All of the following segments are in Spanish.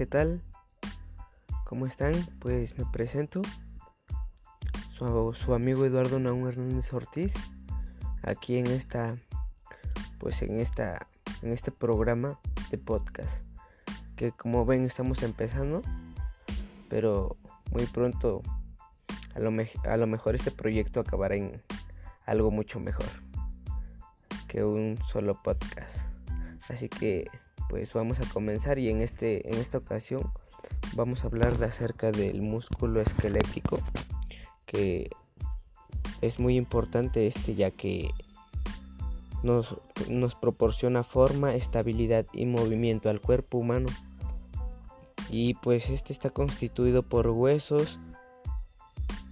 ¿qué tal? ¿Cómo están? Pues me presento. Su, su, amigo Eduardo Naún Hernández Ortiz. Aquí en esta. Pues en esta. En este programa de podcast. Que como ven estamos empezando. Pero muy pronto. A lo, a lo mejor este proyecto acabará en algo mucho mejor. Que un solo podcast. Así que pues vamos a comenzar y en este en esta ocasión vamos a hablar de acerca del músculo esquelético que es muy importante este ya que nos, nos proporciona forma, estabilidad y movimiento al cuerpo humano. Y pues este está constituido por huesos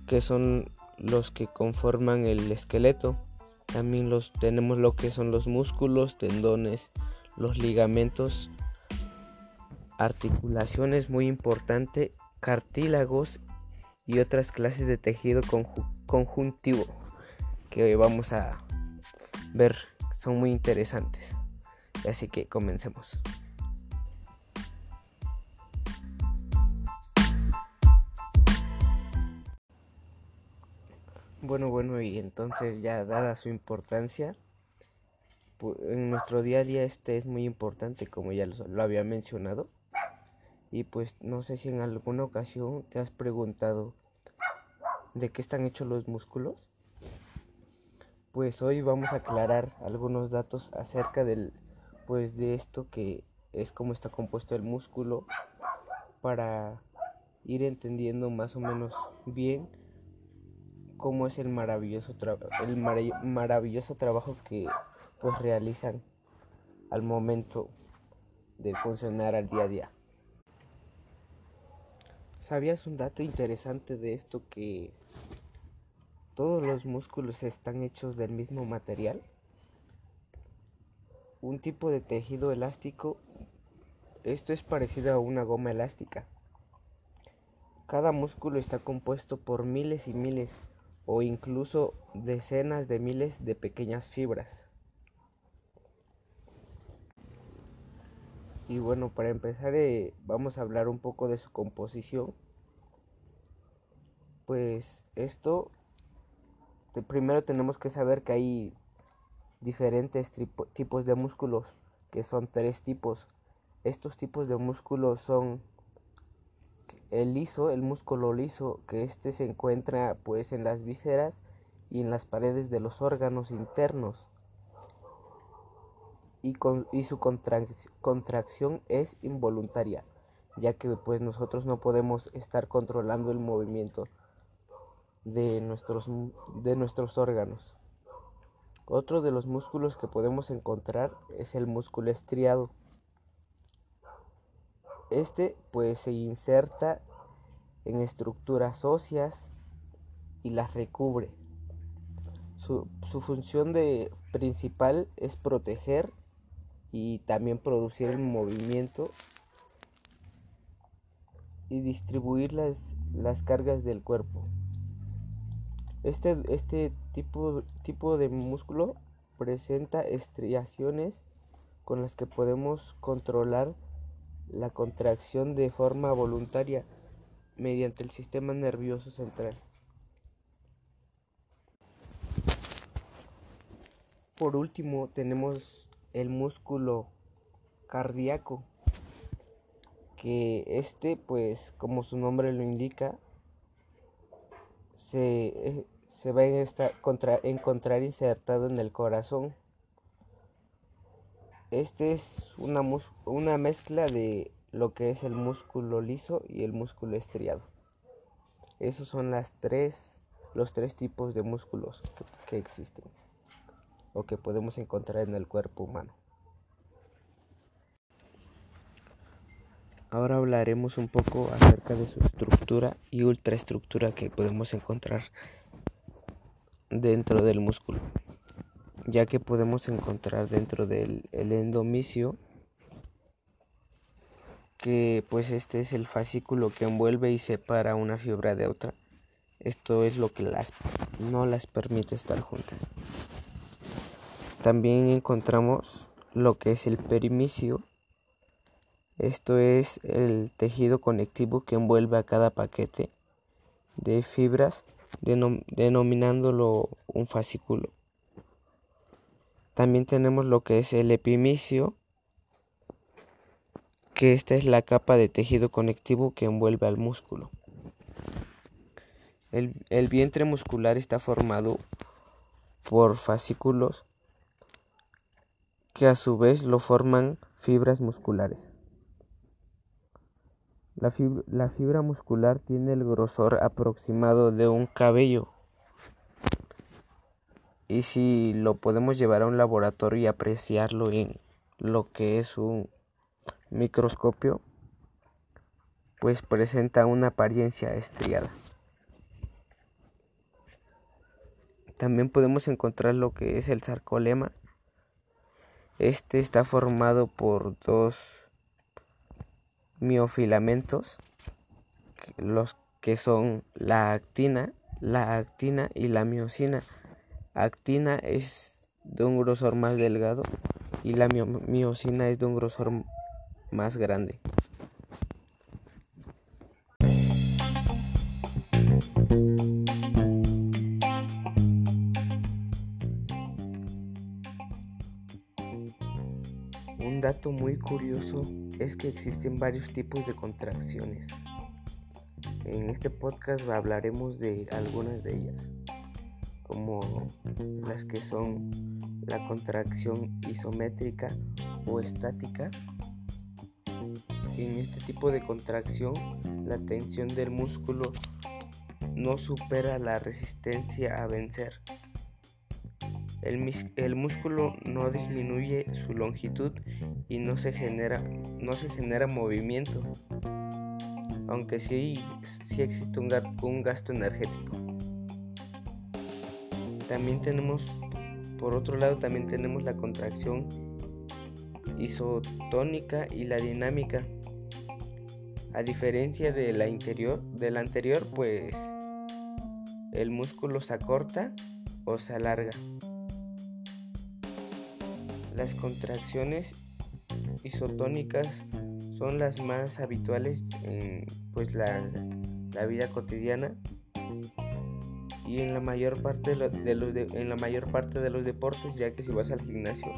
que son los que conforman el esqueleto. También los tenemos lo que son los músculos, tendones, los ligamentos, articulaciones muy importante, cartílagos y otras clases de tejido conjuntivo que vamos a ver son muy interesantes. Así que comencemos. Bueno, bueno, y entonces ya dada su importancia, en nuestro día a día este es muy importante como ya lo, había mencionado. Y pues no sé si en alguna ocasión te has preguntado de qué están hechos los músculos. Pues hoy vamos a aclarar algunos datos acerca del pues de esto que es cómo está compuesto el músculo para ir entendiendo más o menos bien cómo es el maravilloso el maravilloso trabajo que pues realizan al momento de funcionar al día a día. ¿Sabías un dato interesante de esto que todos los músculos están hechos del mismo material? Un tipo de tejido elástico, esto es parecido a una goma elástica. Cada músculo está compuesto por miles y miles o incluso decenas de miles de pequeñas fibras. Y bueno, para empezar eh, vamos a hablar un poco de su composición. Pues esto, primero tenemos que saber que hay diferentes tipos de músculos, que son tres tipos. Estos tipos de músculos son el liso, el músculo liso, que este se encuentra pues en las vísceras y en las paredes de los órganos internos y, su contracción es involuntaria, ya que pues nosotros no podemos estar controlando el movimiento de nuestros, de nuestros órganos. Otro de los músculos que podemos encontrar es el músculo estriado. Este pues se inserta en estructuras óseas y las recubre. Su, su función de, principal es proteger y también producir el movimiento y distribuir las, las cargas del cuerpo. Este, este tipo, tipo de músculo presenta estriaciones con las que podemos controlar la contracción de forma voluntaria mediante el sistema nervioso central. Por último tenemos el músculo cardíaco que este pues como su nombre lo indica se, eh, se va a encontrar insertado en el corazón. Este es una, una mezcla de lo que es el músculo liso y el músculo estriado. Esos son las tres los tres tipos de músculos que existen o que podemos encontrar en el cuerpo humano. Ahora hablaremos un poco acerca de su estructura y ultraestructura que podemos encontrar dentro del músculo, ya que podemos encontrar dentro del endomicio que pues este es el fascículo que envuelve y separa una fibra de otra. Esto es lo que las no las permite estar juntas. También encontramos lo que es el perimicio Esto es el tejido conectivo que envuelve a cada paquete de fibras denominándolo un fascículo. También tenemos lo que es el epimicio, que esta es la capa de tejido conectivo que envuelve al músculo. El, el vientre muscular está formado por fascículos que a su vez lo forman fibras musculares. La fibra, muscular tiene el grosor aproximado de un cabello. Y si lo podemos llevar a un laboratorio y apreciarlo en lo que es un microscopio, pues presenta una apariencia estriada. También podemos encontrar lo que es el sarcolema. Este está formado por dos miofilamentos, los que son la actina, la actina y la miocina. Actina es de un grosor más delgado y la miocina es de un grosor más grande. Un dato muy curioso es que existen varios tipos de contracciones. En este podcast hablaremos de algunas de ellas, como las que son la contracción isométrica o estática. En este tipo de contracción, la tensión del músculo no supera la resistencia a vencer. El, músculo no disminuye su longitud y no se genera, no se genera movimiento, aunque sí, sí existe un, un gasto energético. También tenemos, por otro lado, también tenemos la contracción isotónica y la dinámica. A diferencia de la, interior, de la anterior, pues el músculo se acorta o se alarga. Las contracciones isotónicas son las más habituales en pues, la, vida cotidiana. Y en la mayor parte de, los en la mayor parte de los deportes ya que si vas al gimnasio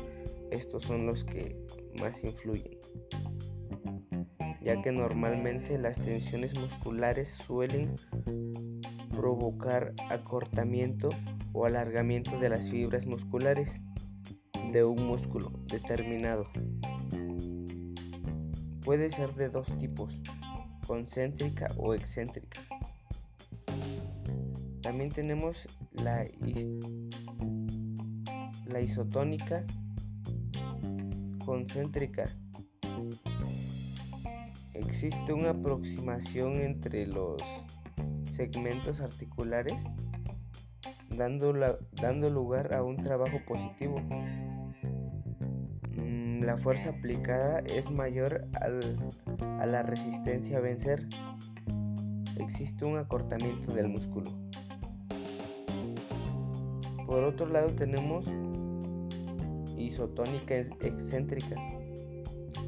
estos son los que más influyen. Ya que normalmente las tensiones musculares suelen provocar acortamiento o alargamiento de las fibras musculares de un músculo determinado. Puede ser de dos tipos, concéntrica o excéntrica. También tenemos la, la isotónica concéntrica. Existe una aproximación entre los segmentos articulares dando, dando lugar a un trabajo positivo la fuerza aplicada es mayor a la resistencia a vencer. Existe un acortamiento del músculo. Por otro lado tenemos isotónica excéntrica.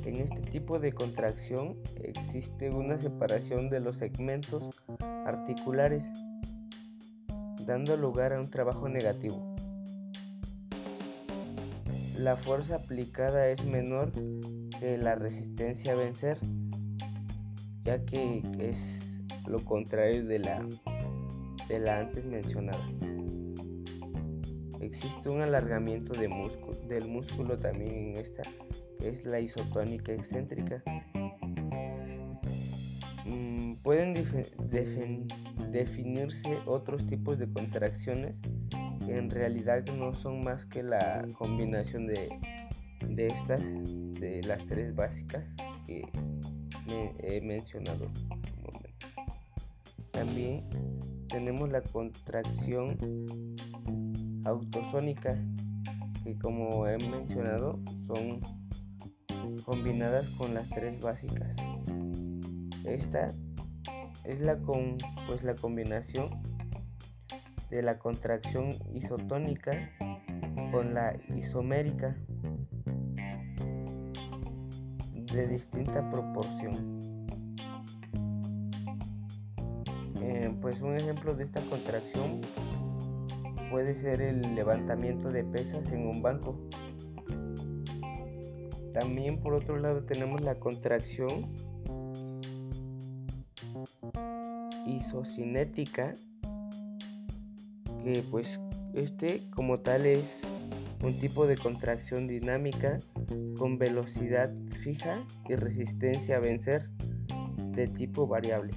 En este tipo de contracción existe una separación de los segmentos articulares, dando lugar a un trabajo negativo la fuerza aplicada es menor que la resistencia a vencer, ya que es lo contrario de la, de la antes mencionada. Existe un alargamiento de del músculo también en esta, que es la isotónica excéntrica. Mm, pueden definirse otros tipos de contracciones en realidad no son más que la combinación de, estas, de las tres básicas que he mencionado. También tenemos la contracción autosónica, que como he mencionado son combinadas con las tres básicas. Esta es la, con, pues la combinación de la contracción isotónica con la isomérica. de distinta proporción. Eh, pues un ejemplo de esta contracción puede ser el levantamiento de pesas en un banco. También por otro lado tenemos la contracción isocinética que pues este como tal es un tipo de contracción dinámica con velocidad fija y resistencia a vencer de tipo variable.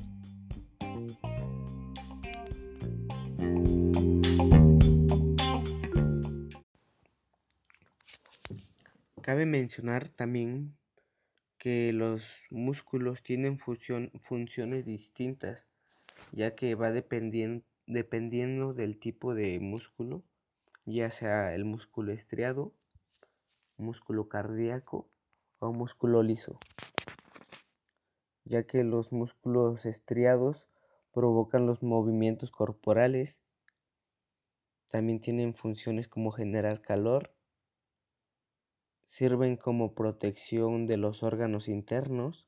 Cabe mencionar también que los músculos tienen funciones distintas, ya que va dependiendo, dependiendo del tipo de músculo, ya sea el músculo estriado, músculo cardíaco o músculo liso, ya que los músculos estriados provocan los movimientos corporales, también tienen funciones como generar calor, sirven como protección de los órganos internos,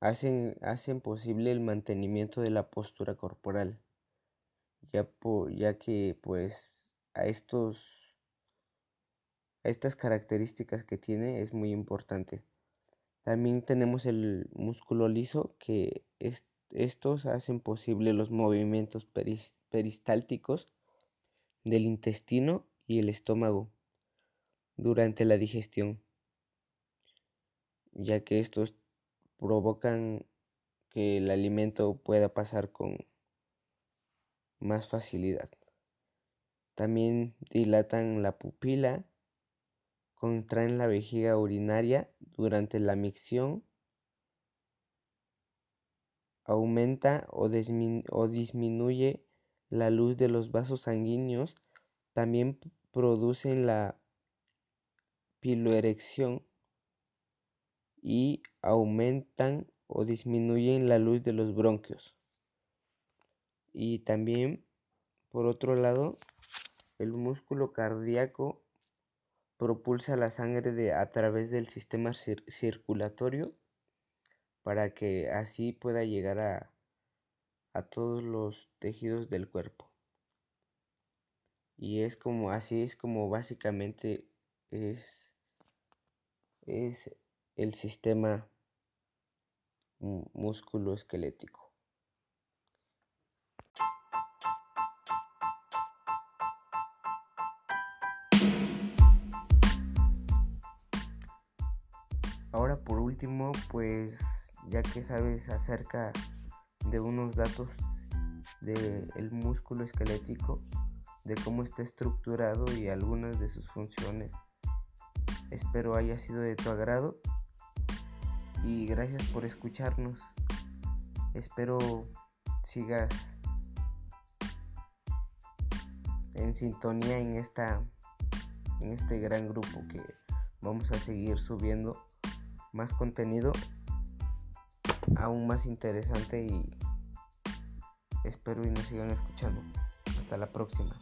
hacen, hacen posible el mantenimiento de la postura corporal, ya, ya que pues a estos a estas características que tiene es muy importante. También tenemos el músculo liso que estos hacen posible los movimientos peristálticos del intestino y el estómago durante la digestión, ya que estos provocan que el alimento pueda pasar con más facilidad. También dilatan la pupila, contraen la vejiga urinaria durante la micción, aumenta o, disminuye la luz de los vasos sanguíneos, también producen la piloerección y aumentan o disminuyen la luz de los bronquios. Y también, por otro lado, el músculo cardíaco propulsa la sangre de, a través del sistema circulatorio para que así pueda llegar a, a todos los tejidos del cuerpo. Y es como así es como básicamente es es el sistema musculoesquelético. Ahora por último, pues ya que sabes acerca de unos datos del músculo esquelético, de cómo está estructurado y algunas de sus funciones, Espero haya sido de tu agrado y gracias por escucharnos. Espero sigas en sintonía en esta en este gran grupo que vamos a seguir subiendo más contenido aún más interesante y espero y nos sigan escuchando. Hasta la próxima.